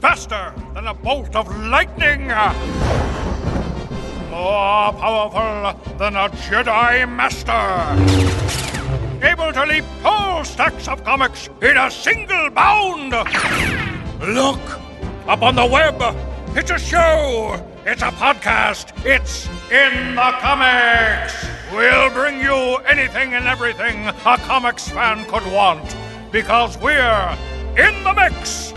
faster than a bolt of lightning, more powerful than a Jedi Master, able to leap whole stacks of comics in a single bound. Look up on the web. It's a show. It's a podcast. It's in the comics. We'll bring you anything and everything a comics fan could want because we're in the mix.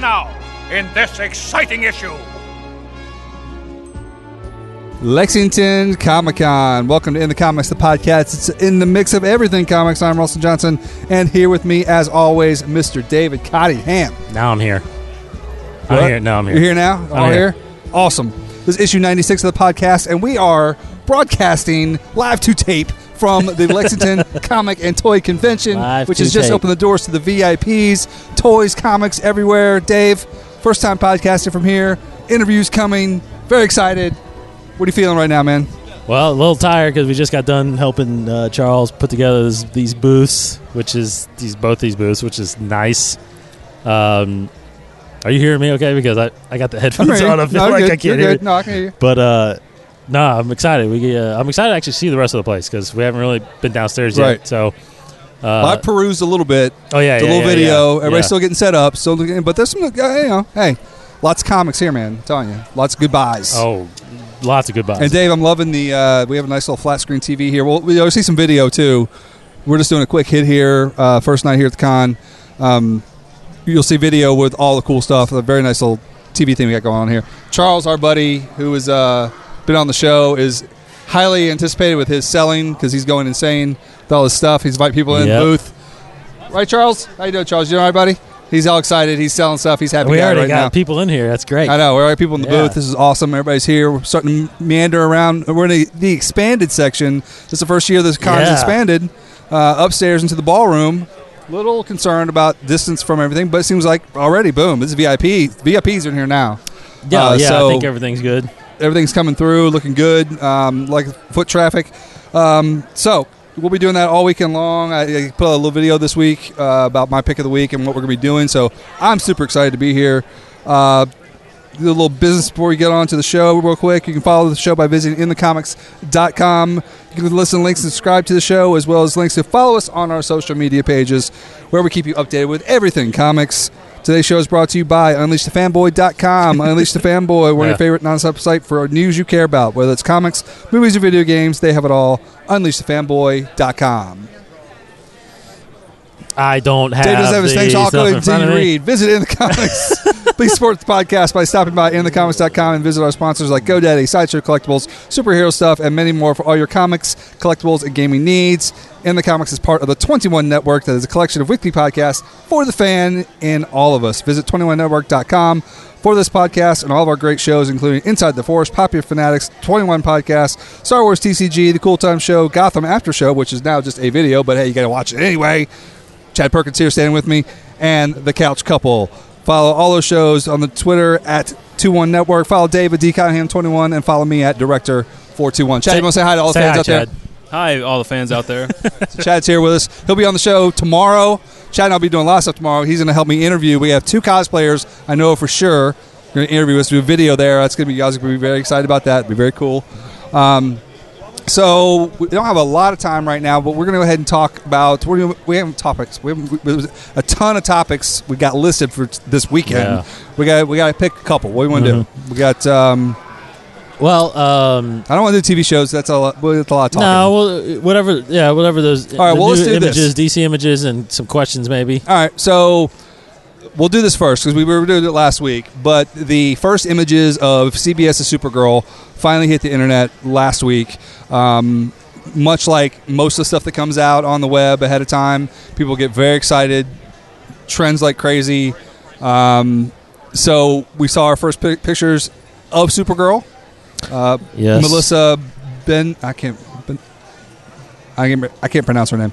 And now, in this exciting issue, Lexington Comic Con. Welcome to In the Comics, the podcast. It's in the mix of everything comics. I'm Russell Johnson, and here with me, as always, Mr. David Cunningham. Now I'm here. What? I'm here. No, I'm here. You're here now? All here. here? Awesome. This is issue 96 of the podcast, and we are broadcasting live to tape from the Lexington Comic and Toy Convention, Live which has just tape. opened the doors to the VIPs, toys, comics everywhere. Dave, first time podcasting from here. Interviews coming. Very excited. What are you feeling right now, man? Well, a little tired because we just got done helping uh, Charles put together this, these booths, which is these both these booths, which is nice. Um, are you hearing me? Okay, because I, I got the headphones on. I feel No, like I good. You're can't hear. No, I can hear you. But uh, no, I'm excited. We uh, I'm excited to actually see the rest of the place because we haven't really been downstairs yet. Right. So, uh, I perused a little bit. oh yeah, the yeah, little yeah, video. yeah. Everybody's still getting set up. Looking, but there's some, uh, you know, hey, lots of comics here, man. I'm telling you, lots of goodbyes. oh, lots of goodbyes. And Dave, I'm loving the. Uh, we have a nice little flat screen TV here. We'll, we'll see some video too. We're just doing a quick hit here. Uh, first night here at the con. Um, you'll see video with all the cool stuff. A very nice little TV thing we got going on here. Charles, our buddy, who is uh, been on the show, is highly anticipated with his selling because he's going insane with all his stuff. He's inviting people in Yep. the booth. Right, Charles? How you doing, Charles? You all right, buddy? He's all excited. He's selling stuff. He's happy we already right got now. people in here. That's great. I know. We're right people in the Yeah. booth. This is awesome. Everybody's here. We're starting to meander around. We're in the, the expanded section. This is the first year this con's Yeah. expanded uh, upstairs into the ballroom. Little concerned about distance from everything, but it seems like already, boom, this is VIP. VIPs are in here now. Yeah, Uh, yeah. so- I think everything's good. Everything's coming through, looking good, um, like foot traffic. Um, so we'll be doing that all weekend long. I, I put a little video this week uh, about my pick of the week and what we're going to be doing. So I'm super excited to be here. Uh, do a little business before we get on to the show real quick. You can follow the show by visiting inthecomics.com. You can listen links subscribe to the show, as well as links to follow us on our social media pages, where we keep you updated with everything comics. Today's show is brought to you by UnleashTheFanboy.com. Unleash the Fanboy, one of your favorite non-stop site for news you care about, whether it's comics, movies, or video games. They have it all. UnleashTheFanboy.com. I don't have. Dave doesn't have his things all stuff in good front to me. read. Visit In the Comics. Please support the podcast by stopping by InTheComics.com and visit our sponsors like GoDaddy, Sideshow Collectibles, Superhero Stuff, and many more for all your comics, collectibles, and gaming needs. In the Comics is part of the 21 Network that is a collection of weekly podcasts for the fan in all of us. Visit 21network.com for this podcast and all of our great shows, including Inside the Force, Popular Fanatics, 21 Podcasts, Star Wars TCG, The Cool Time Show, Gotham After Show, which is now just a video, but hey, you got to watch it anyway. Chad Perkins here standing with me, and the Couch Couple. Follow all those shows on the Twitter at 21 Network. Follow David D. Cunningham 21 and follow me at Director 421. Chad, you want to say hi to all the fans hi, out there? Hi, all the fans out there. So Chad's here with us. He'll be on the show tomorrow. Chad and I'll be doing a lot of stuff tomorrow. He's going to help me interview. We have two cosplayers. I know for sure. Going to interview us. Do a video there. That's going to be. You guys are going to be very excited about that. It'll be very cool. Um, so we don't have a lot of time right now, but we're going to go ahead and talk about. We're gonna, we have topics. We have we, a ton of topics we got listed for t- this weekend. Yeah. We got we got to pick a couple. What do you want to do? We got. Um, Well, um, I don't want to do TV shows. That's a lot. That's a lot of talking. no, well, whatever. Yeah, whatever those. All right, well, let's do this. DC images, and some questions maybe. All right, so we'll do this first because we were doing it last week. But the first images of CBS's Supergirl finally hit the internet last week. Um, much like most of the stuff that comes out on the web ahead of time, people get very excited, trends like crazy. Um, so we saw our first pic- pictures of Supergirl. Uh, Yes. Melissa Ben, I can't, ben, I can't, I can't pronounce her name.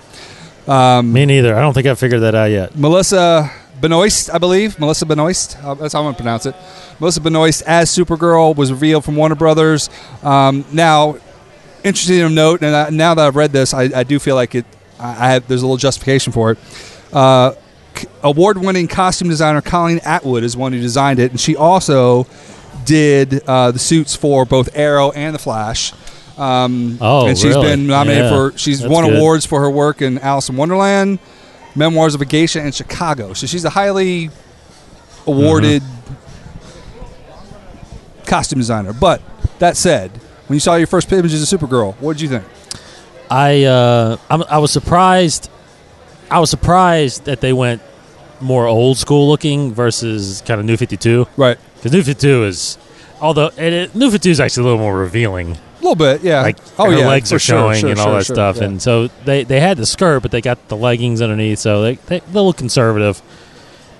Um, Me neither. I don't think I figured that out yet. Melissa Benoist, I believe. Melissa Benoist. Uh, that's how I'm going to pronounce it. Melissa Benoist as Supergirl was revealed from Warner Brothers. Um, now, interesting to note, and I, now that I've read this, I, I do feel like it. I, I have, there's a little justification for it. Uh, award-winning costume designer Colleen Atwood is one who designed it, and she also did uh, the suits for both Arrow and the Flash. Um, Oh, and she's really? been nominated Yeah, for. She's that's won good. awards for her work in Alice in Wonderland, Memoirs of a Geisha, and Chicago. So she's a highly awarded costume designer. But that said, when you saw your first images of Supergirl, what did you think? I uh, I'm, I was surprised. I was surprised that they went more old school looking versus kind of New Fifty Two Right, because New Fifty Two is, although it, New Fifty Two is actually a little more revealing. A little bit, yeah. Like oh her yeah, legs are sure, showing sure, and all sure, that stuff, yeah. and so they they had the skirt, but they got the leggings underneath, so they they a little conservative,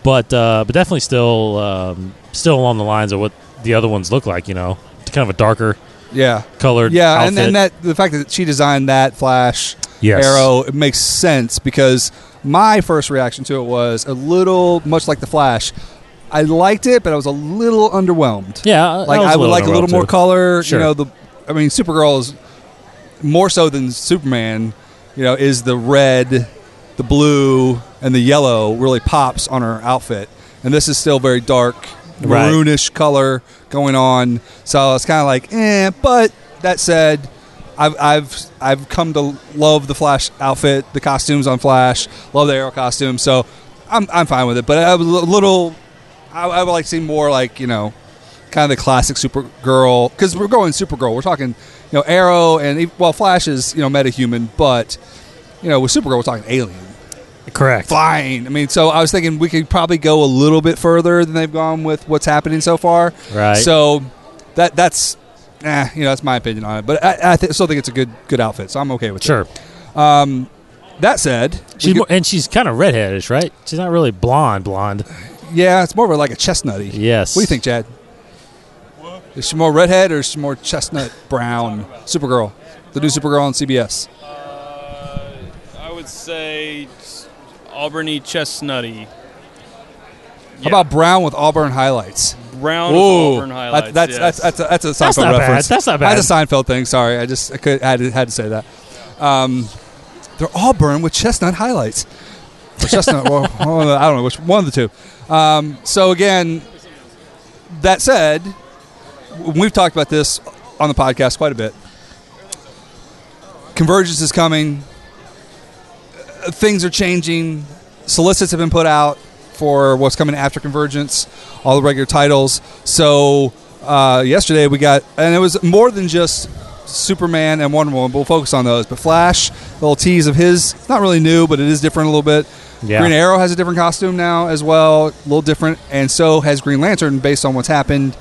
but uh, but definitely still um, still along the lines of what the other ones look like. You know, kind of a darker yeah, colored. yeah, and then that the fact that she designed that Flash Yes. Arrow, it makes sense because my first reaction to it was a little much like the Flash. I liked it, but I was a little underwhelmed. Yeah, like I would like a little more color. Sure. You know, the I mean, Supergirl is more so than Superman. You know, is the red, the blue, and the yellow really pops on her outfit, and this is still very dark, Right. maroonish color going on. So it's kind of like, eh. But that said. I've, I've I've come to love the Flash outfit, the costumes on Flash, love the Arrow costume, so I'm, I'm fine with it. But I was a little, I, I would like to see more like you know, kind of the classic Supergirl because we're going Supergirl. We're talking, you know, Arrow and well, Flash is you know metahuman, but you know with Supergirl we're talking alien, correct. flying. I mean, so I was thinking we could probably go a little bit further than they've gone with what's happening so far. Right. So that that's, eh, you know, that's my opinion on it. But I, I th- still think it's a good good outfit, so I'm okay with Sure. it. Um, that said, She's could- more, and she's kind of redheadish, right? She's not really blonde, blonde. yeah, it's more of a, like a chestnutty. Yes. What do you think, Chad? Is she more redhead or is she more chestnut brown? Supergirl, the new Supergirl on CBS. I would say Auburny chestnutty. How about brown with auburn highlights? brown with Auburn highlights? That's yes. that's, that's, a, that's a Seinfeld That's not bad. reference. That's not That's bad. a Seinfeld thing. Sorry, I just I could had to, had to say that. Um, they're auburn with chestnut highlights. Or chestnut. well, well, I don't know which one of the two. Um, so again, that said, w- we've talked about this on the podcast quite a bit. Convergence is coming. Things are changing. Solicits have been put out for what's coming after Convergence, all the regular titles. So uh, yesterday we got, and it was more than just Superman and Wonder Woman. But we'll focus on those. But Flash, a little tease of his. It's not really new, but it is different a little bit. Yeah. Green Arrow has a different costume now as well, a little different, and so has Green Lantern based on what's happened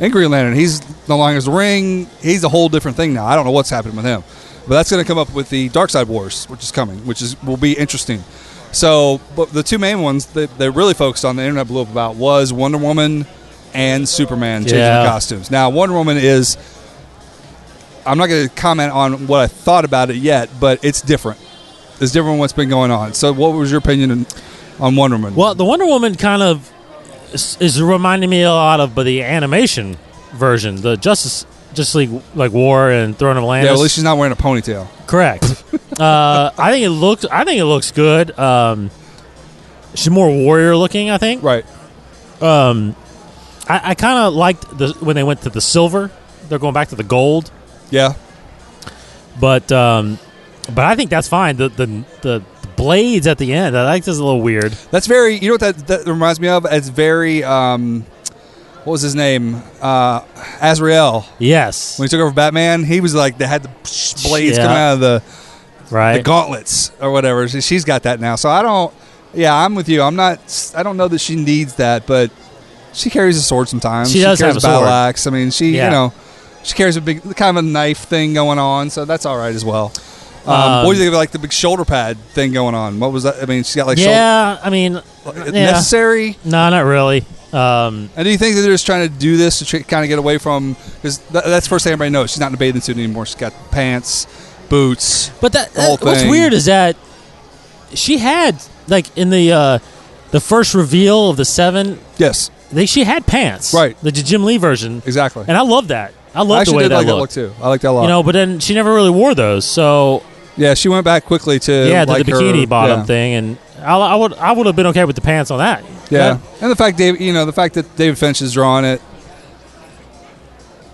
in Green Lantern. He's no longer the ring. He's a whole different thing now. I don't know what's happening with him, but that's going to come up with the Darkseid Wars, which is coming, which is will be interesting. So, but the two main ones that they really focused on, the internet blew up about, was Wonder Woman and Superman changing Yeah. costumes. Now, Wonder Woman is. I'm not going to comment on what I thought about it yet, but it's different. It's different than what's been going on. So, what was your opinion on- on Wonder Woman? Well, the Wonder Woman kind of is, is reminding me a lot of but the animation version, the Justice Justice League like War and Throne of Atlantis. yeah, at least she's not wearing a ponytail. Correct. uh, I think it looks. I think it looks good. Um, she's more warrior looking. I think. Right. Um, I, I kind of liked the when they went to the silver. They're going back to the gold, Yeah. but um, but I think that's fine. The the the blades at the end. I think this a little weird. That's very. You know what that, that reminds me of? It's very. Um, what was his name? Uh, Azrael. Yes. When he took over Batman, he was like they had the blades Yeah. coming out of the right. the gauntlets or whatever. She- She's got that now. So I don't. Yeah, I'm with you. I'm not. I don't know that she needs that, but she carries a sword sometimes. She does carries have a battle sword. axe. I mean, she Yeah. you know she carries a big kind of a knife thing going on, so that's all right as well. Um, Um, what do you think of like the big shoulder pad thing going on? What was that? I mean, she's got like yeah. I mean, yeah. necessary. no, not really. Um, And do you think that they're just trying to do this to kind of get away from? Because th- that's the first thing everybody knows. She's not in a bathing suit anymore. She's got pants, boots. But that, that- what's weird is that she had like in the uh, the first reveal of the seven, Yes, they she had pants, Right. The Jim Lee version, exactly. and I love that. I love the way did that like that look too. I like that a lot. You know, but then she never really wore those. So yeah, she went back quickly to yeah, to like the her- bikini bottom yeah. thing, and I, I would I would have been okay with the pants on that. Yeah. and the fact Dave, you know, the fact that David Finch is drawing it.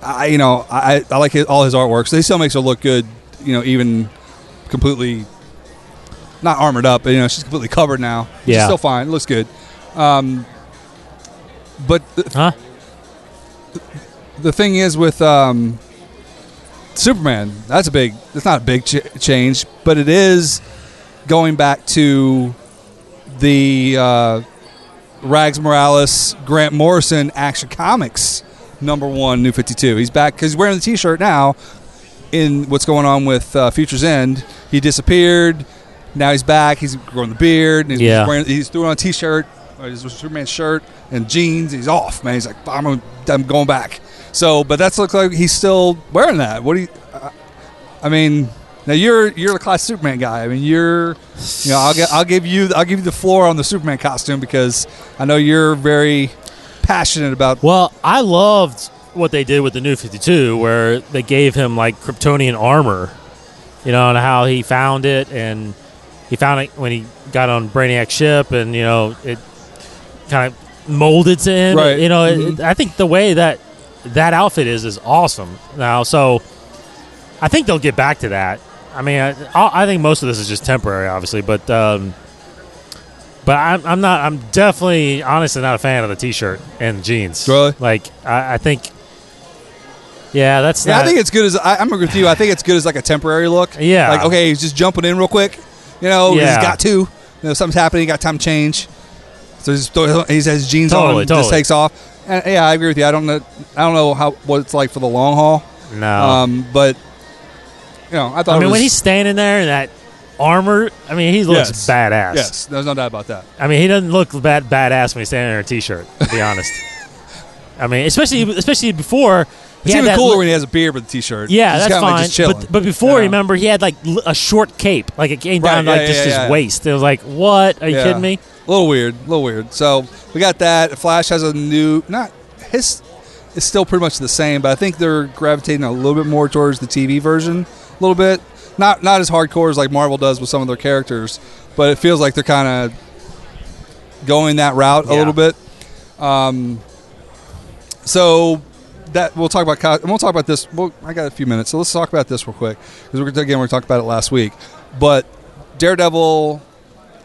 I, you know, I, I like his, all his artwork. So he still makes her look good. You know, even completely not armored up, but you know, she's completely covered now. She's Yeah. still fine. It looks good. Um, but the, Huh? the thing is with um, Superman, that's a big. That's not a big ch- change, but it is going back to the uh, Rags Morales, Grant Morrison Action Comics number one, New Fifty Two. He's back because he's wearing the T-shirt now. In what's going on with uh, Future's End, he disappeared. Now he's back. He's growing the beard. And he's Yeah. wearing. He's throwing on a T-shirt, uh, his Superman shirt and jeans. He's off, man. He's like, I'm, I'm going back. So, but that's looks like he's still wearing that. What do you? Uh, I mean, now you're you're the class Superman guy. I mean, you're, you know, I'll get, I'll give you I'll give you the floor on the Superman costume because I know you're very passionate about. Well, I loved what they did with the new 52 where they gave him like Kryptonian armor, you know, and how he found it and he found it when he got on Brainiac's ship and, you know, it kind of molded to him. Right. You know, it- Mhm. I think the way that that outfit is is awesome now. So I think they'll get back to that. I mean, I, I think most of this is just temporary, obviously, but um, but I'm, I'm not. I'm definitely, honestly, not a fan of the T-shirt and jeans. Really? Like, I, I think. Yeah, that's. Yeah, not, I think it's good as I, I'm agree with you. I think it's good as like a temporary look. Yeah. like okay, he's just jumping in real quick. You know, Yeah. he's got to. You know, something's happening. He got time to change. So he's, he has his jeans Totally, on, just totally. takes off. And yeah, I agree with you. I don't know. I don't know how what it's like for the long haul. no. Um, but you know, I thought. I it mean, was, when he's standing there in that armor, I mean, he looks Yes. badass. yes, there's no doubt about that. I mean, he doesn't look bad badass when he's standing in a t-shirt. To be honest, I mean, especially especially before he It's even cooler li- when he has a beard with a t-shirt. Yeah, He's that's like, fine. just but but before, Yeah. remember, he had like l- a short cape, like it came Right, down yeah, like yeah, just his waist. It was like, what? Are you kidding me? A little weird, a little weird. So we got that. Flash has a new, not his. It's still pretty much the same, but I think they're gravitating a little bit more towards the TV version, a little bit. Not not as hardcore as like Marvel does with some of their characters, but it feels like they're kind of going that route a little bit. Um, so that we'll talk about, and we'll talk about this. Well, I got a few minutes, so let's talk about this real quick because we're again we talked about it last week, but Daredevil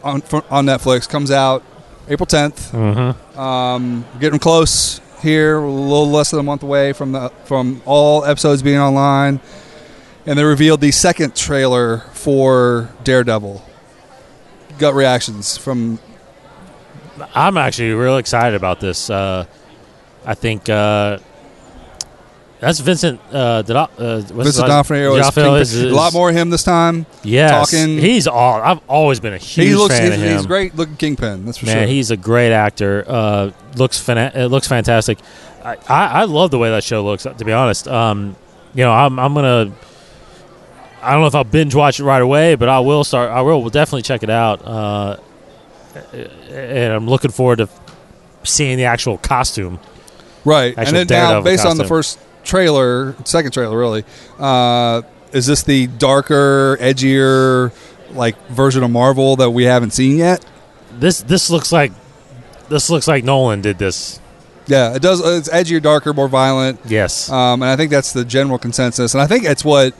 on on Netflix comes out April 10th. Mm-hmm. Um, getting close here, a little less than a month away from the from all episodes being online, and they revealed the second trailer for Daredevil. Gut reactions from I'm actually real excited about this. Uh, I think uh, that's Vincent. Uh, uh, what's Vincent D'Onofrio. is D'Onofrio Kingpin. is- is- a lot more of him this time. Yes, talking- He's all. I've always been a huge he looks fan he's, of him. he's great looking Kingpin. That's for Man, sure. he's a great actor. Uh, looks fana- it looks fantastic. I, I, I love the way that show looks. To be honest, um, you know, I'm, I'm gonna. I don't know if I'll binge watch it right away, but I will start. I will, will definitely check it out. Uh, and I'm looking forward to seeing the actual costume. Right, actual and then now Daredevil based on the costume. first trailer, second trailer, really, uh, is this the darker, edgier, like version of Marvel that we haven't seen yet? This this looks like this looks like Nolan did this. Yeah, it does. It's edgier, darker, more violent, Yes, um, and I think that's the general consensus. And I think it's what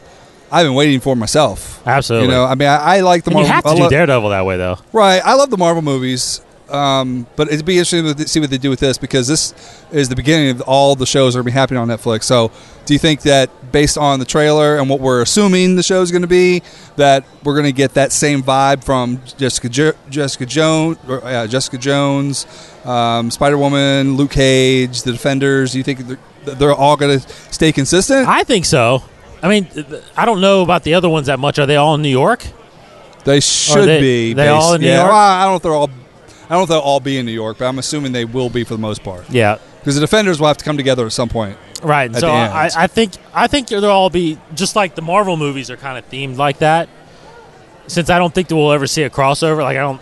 I've been waiting for myself. absolutely. You know, I mean, I, I like the and you Marvel. have to I do lo- Daredevil that way, though. Right. I love the Marvel movies. Um, but it'd be interesting to see what they do with this because this is the beginning of all the shows that are going to be happening on Netflix. So, do you think that based on the trailer and what we're assuming the show is going to be, that we're going to get that same vibe from Jessica jo- Jessica Jones, or, uh, Jessica Jones, um, Spider Woman, Luke Cage, the Defenders? Do you think they're, they're all going to stay consistent? I think so. I mean, I don't know about the other ones that much. Are they all in New York? They should they- be. they all in New yeah, York? well, I don't know if they're all. I don't know if they'll all be in New York, but I'm assuming they will be for the most part. Yeah, Because the defenders will have to come together at some point. right. So. I, I think I think they'll all be just like the Marvel movies are kind of themed like that. Since I don't think that we'll ever see a crossover, like I don't,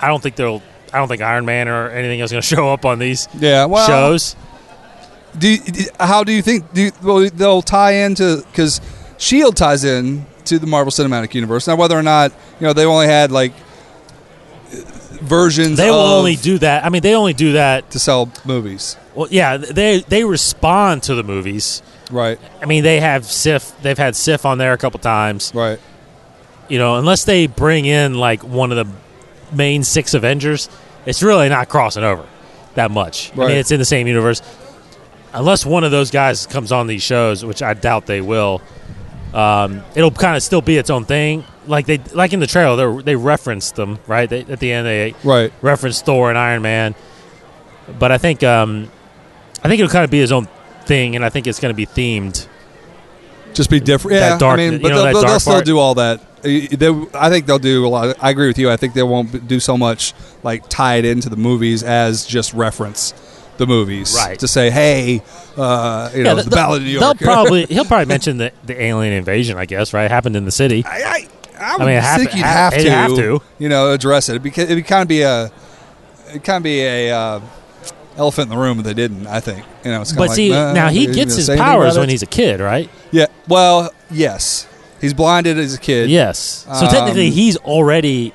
I don't think they'll, I don't think Iron Man or anything else is going to show up on these Yeah. Well, shows. Do you, how do you think do you, well, they'll tie into because Shield ties in to the Marvel Cinematic Universe now? Whether or not you know they only had like versions. They will only do that. I mean, they only do that. to sell movies, Well, yeah, they they respond to the movies. right? I mean, they have Sif. They've had Sif on there a couple times. Right. You know, unless they bring in like one of the main six Avengers, it's really not crossing over that much. I mean, it's in the same universe. Unless one of those guys comes on these shows, which I doubt they will, um, it'll kind of still be its own thing. Like they, like in the trailer, they they referenced them right they, at the end. They Right. referenced Thor and Iron Man, but I think um, I think it'll kind of be his own thing, and I think it's going to be themed. Just be different. Yeah, dark- I mean, you but know, they'll, they'll still do all that. I think they'll do a lot. I agree with you. I think they won't do so much like tie it into the movies as just reference the movies, Right. To say, hey, uh, you know, th- the Ballad of New York. They'll probably he'll probably mention the the alien invasion. I guess right happened in the city. I, I, I would mean, it think hap- you'd ha- have to, have to. you know, address it. It'd, be, it'd kind of be a, it kind of be a uh, elephant in the room if they didn't. I think, you know, it's But like, see, uh, now he gets his powers when he's a kid, right? yeah. Well, yes, he's blinded as a kid. Yes. So Um, technically, he's already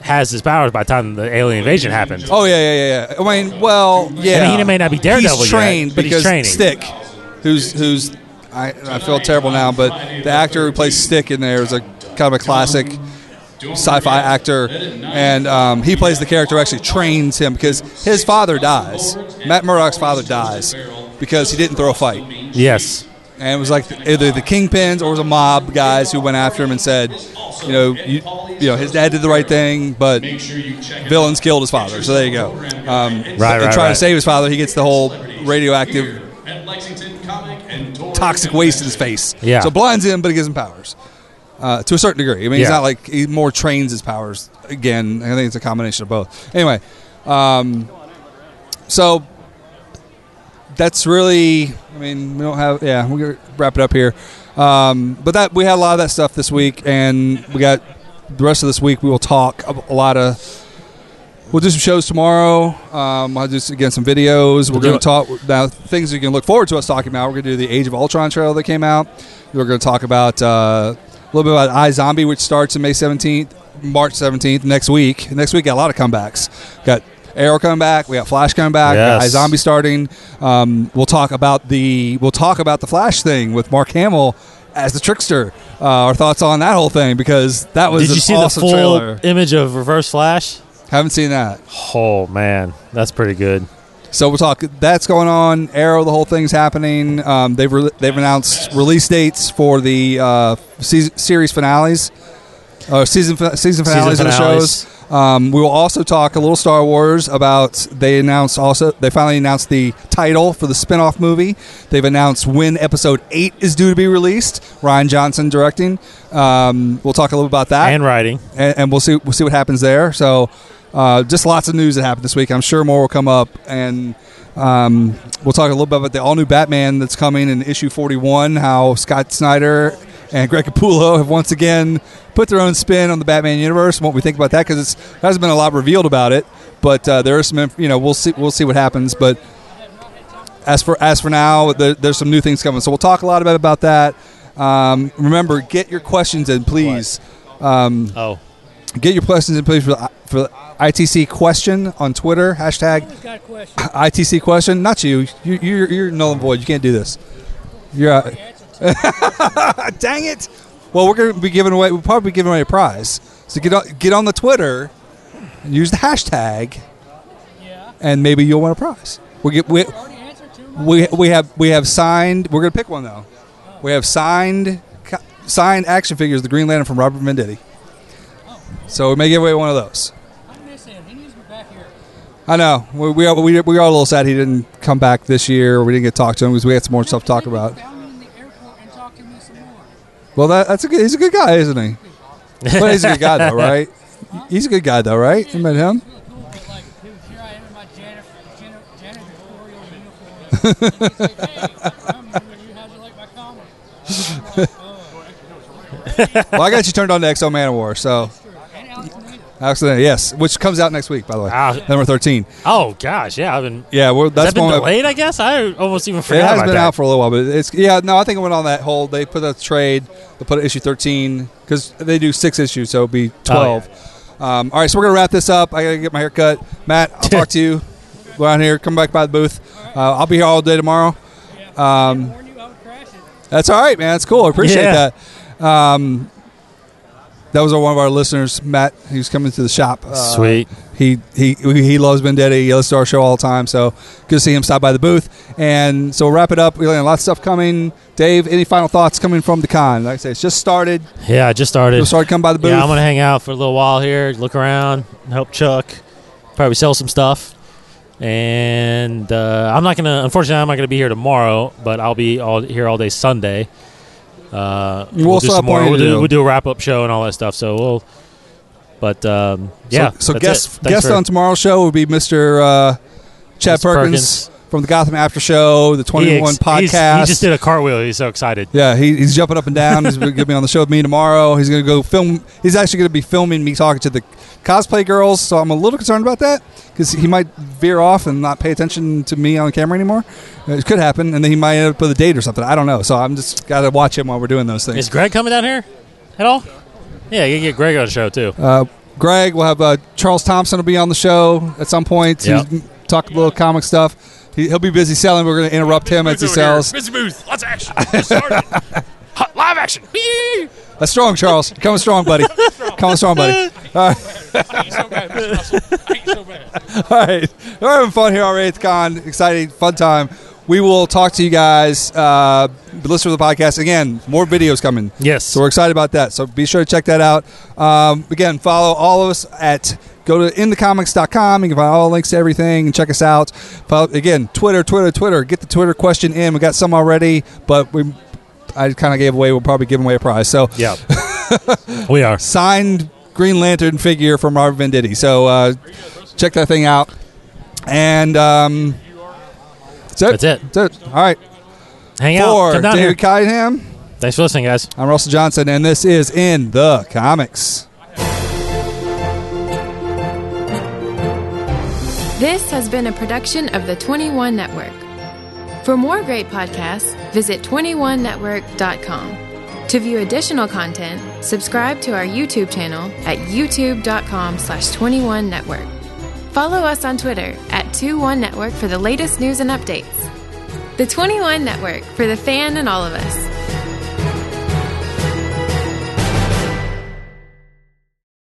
has his powers by the time the alien invasion happened. Oh yeah, yeah, yeah. yeah. I mean, well, yeah. I mean, he may not be Daredevil He's yet, trained but he's because training. Stick, who's who's I, I feel terrible now, but the actor who plays Stick in there is a kind of a classic sci-fi actor, and um, he plays the character actually trains him because his father dies. Matt Murdock's father dies because he didn't throw a fight. Yes. And it was like either the kingpins or it was a mob guys who went after him and said, you know, you, you know, his dad did the right thing, but villains killed his father. So there you go. Um, Right, and right, trying right. to save his father, he gets the whole radioactive toxic waste in his face. Yeah. So blinds him, but he gives him powers. Uh, to a certain degree. I mean, he's not like he more trains his powers. Again, I think it's a combination of both. Anyway, um, so that's really. I mean, we don't have. Yeah, we're wrap it up here. Um, but that we had a lot of that stuff this week, and we got the rest of this week. We will talk a, lot of. We'll do some shows tomorrow. Um, I'll do again some videos. We're We'll going to talk now things you can look forward to us talking about. We're going to do the Age of Ultron trailer that came out. We're going to talk about uh, a little bit about iZombie, which starts on May seventeenth, March seventeenth next week. Next week got a lot of comebacks. Got Arrow coming back. We got Flash coming back. Yes. Got iZombie starting. Um, we'll talk about the we'll talk about the Flash thing with Mark Hamill as the trickster. Uh, our thoughts on that whole thing because that was Did you see awesome the full trailer. image of Reverse Flash? Haven't seen that. Oh man, that's pretty good. So we'll talk. That's going on. Arrow, the whole thing's happening. Um, they've re- they've announced release dates for the uh, season, series finales, uh, season fi- season finales of the finales. shows. Um, we will also talk a little Star Wars about. They announced also. They finally announced the title for the spin-off movie. They've announced when Episode Eight is due to be released. Rian Johnson directing. Um, we'll talk a little about that And writing. and, and we'll see we'll see what happens there. So, uh, just lots of news that happened this week. I'm sure more will come up, and um, we'll talk a little bit about the all new Batman that's coming in issue 41. How Scott Snyder and Greg Capullo have once again put their own spin on the Batman universe and what we think about that because there hasn't been a lot revealed about it, but uh, are some you know we'll see we'll see what happens, but. As for as for now, there, there's some new things coming, so we'll talk a lot about about that. Um, remember, get your questions in, please. Um, Oh, Get your questions in, please, for the, for the ITC question on Twitter. Hashtag ITC question. Not you. you you're, you're null and void. You can't do this. You're uh, Dang it. Well, we're going to be giving away, we'll probably be giving away a prize. So get on, get on the Twitter and use the hashtag, and maybe you'll win a prize. We get we, we, we have we have signed. We're going to pick one though. We have signed signed action figures, the Green Lantern from Robert Venditti. So we may give away one of those. I know. We, we, are, we, we are a little sad he didn't come back this year. We didn't get to talk to him because we had some more stuff to talk about. Well, that, that's a good, he's a good guy, isn't he? But he's a good guy, though, right? He's a good guy, though, right? You met him? Well, I got you turned on to X-O Manowar, so. Accident, yes, which comes out next week, by the way, Ah. number thirteen. oh gosh, yeah. I've been. Yeah, well, Has that been one. of- delayed? I guess I almost even forgot. About it forgot has about been that. out for a little while, but it's yeah. No, I think it went on that hold. They put a trade. They put issue thirteen because they do six issues, so it'd be Oh, twelve. Um, all right, so we're gonna wrap this up. I gotta get my hair cut. Matt, I'll talk to you. Go out here. Come back by the booth. Uh, I'll be here all day tomorrow. Um, that's all right, man. That's cool. I appreciate Yeah. that. Um, that was one of our listeners, Matt. He was coming to the shop. Uh, Sweet. He he he loves Venditti. He listens to our show all the time. So good to see him stop by the booth. And so we'll wrap it up. We got a lot of stuff coming. Dave, any final thoughts coming from the con? Like I say, it's just started. Yeah, just started. You'll start to by the booth. Yeah, I'm gonna hang out for a little while here, look around, help Chuck, probably sell some stuff. And uh, I'm not gonna. Unfortunately, I'm not gonna be here tomorrow, but I'll be all here all day Sunday. Uh, We'll do still have some more. We'll do, do. we'll do a wrap up show and all that stuff. So we'll. But um, yeah. So, so guest guest for- on tomorrow's show will be Mr. Uh, Chad Mr. Perkins, Perkins. From the Gotham After Show, the 21 he ex- podcast. He just did a cartwheel. He's so excited. Yeah, he, he's jumping up and down. He's going to be on the show with me tomorrow. He's going to go film. He's actually going to be filming me talking to the cosplay girls. So I'm a little concerned about that because he might veer off and not pay attention to me on camera anymore. Uh, It could happen, and then he might end up with a date or something. I don't know. So I'm just got to watch him while we're doing those things. Is Greg coming down here at all? Yeah, you can get Greg on the show too. Uh, Greg, we'll have uh, Charles Thompson will be on the show at some point. to Yep. talk a little comic stuff. He, he'll be busy selling. We're going to interrupt him as he sells. Busy booth. Lots of action. Hot live action. Whee! That's strong, Charles. You're coming strong, buddy. coming strong, buddy. I hate you so bad, Mr. Russell. I hate you so bad. All right. We're having fun here on 8th Con. Exciting, fun time. We will talk to you guys, uh, the listeners of the podcast. Again, more videos coming. Yes. So we're excited about that. So be sure to check that out. Um, again, follow all of us at go to inthecomics.com. You can find all the links to everything and check us out. Follow, again, Twitter, Twitter, Twitter. Get the Twitter question in. We got some already, but we I kind of gave away. We'll probably give away a prize. So Yeah. we are. signed Green Lantern figure from Robert Venditti. So uh, check that thing out. And um, that's it. That's it. That's it. All right. Hang out. For Come down David here. Cunningham, Thanks for listening, guys. I'm Russell Johnson, and this is In the Comics. This has been a production of the 21 Network. For more great podcasts, visit 21network.com. To view additional content, subscribe to our YouTube channel at youtube.com slash 21network. Follow us on Twitter at 21network for the latest news and updates. The 21 Network for the fan and all of us.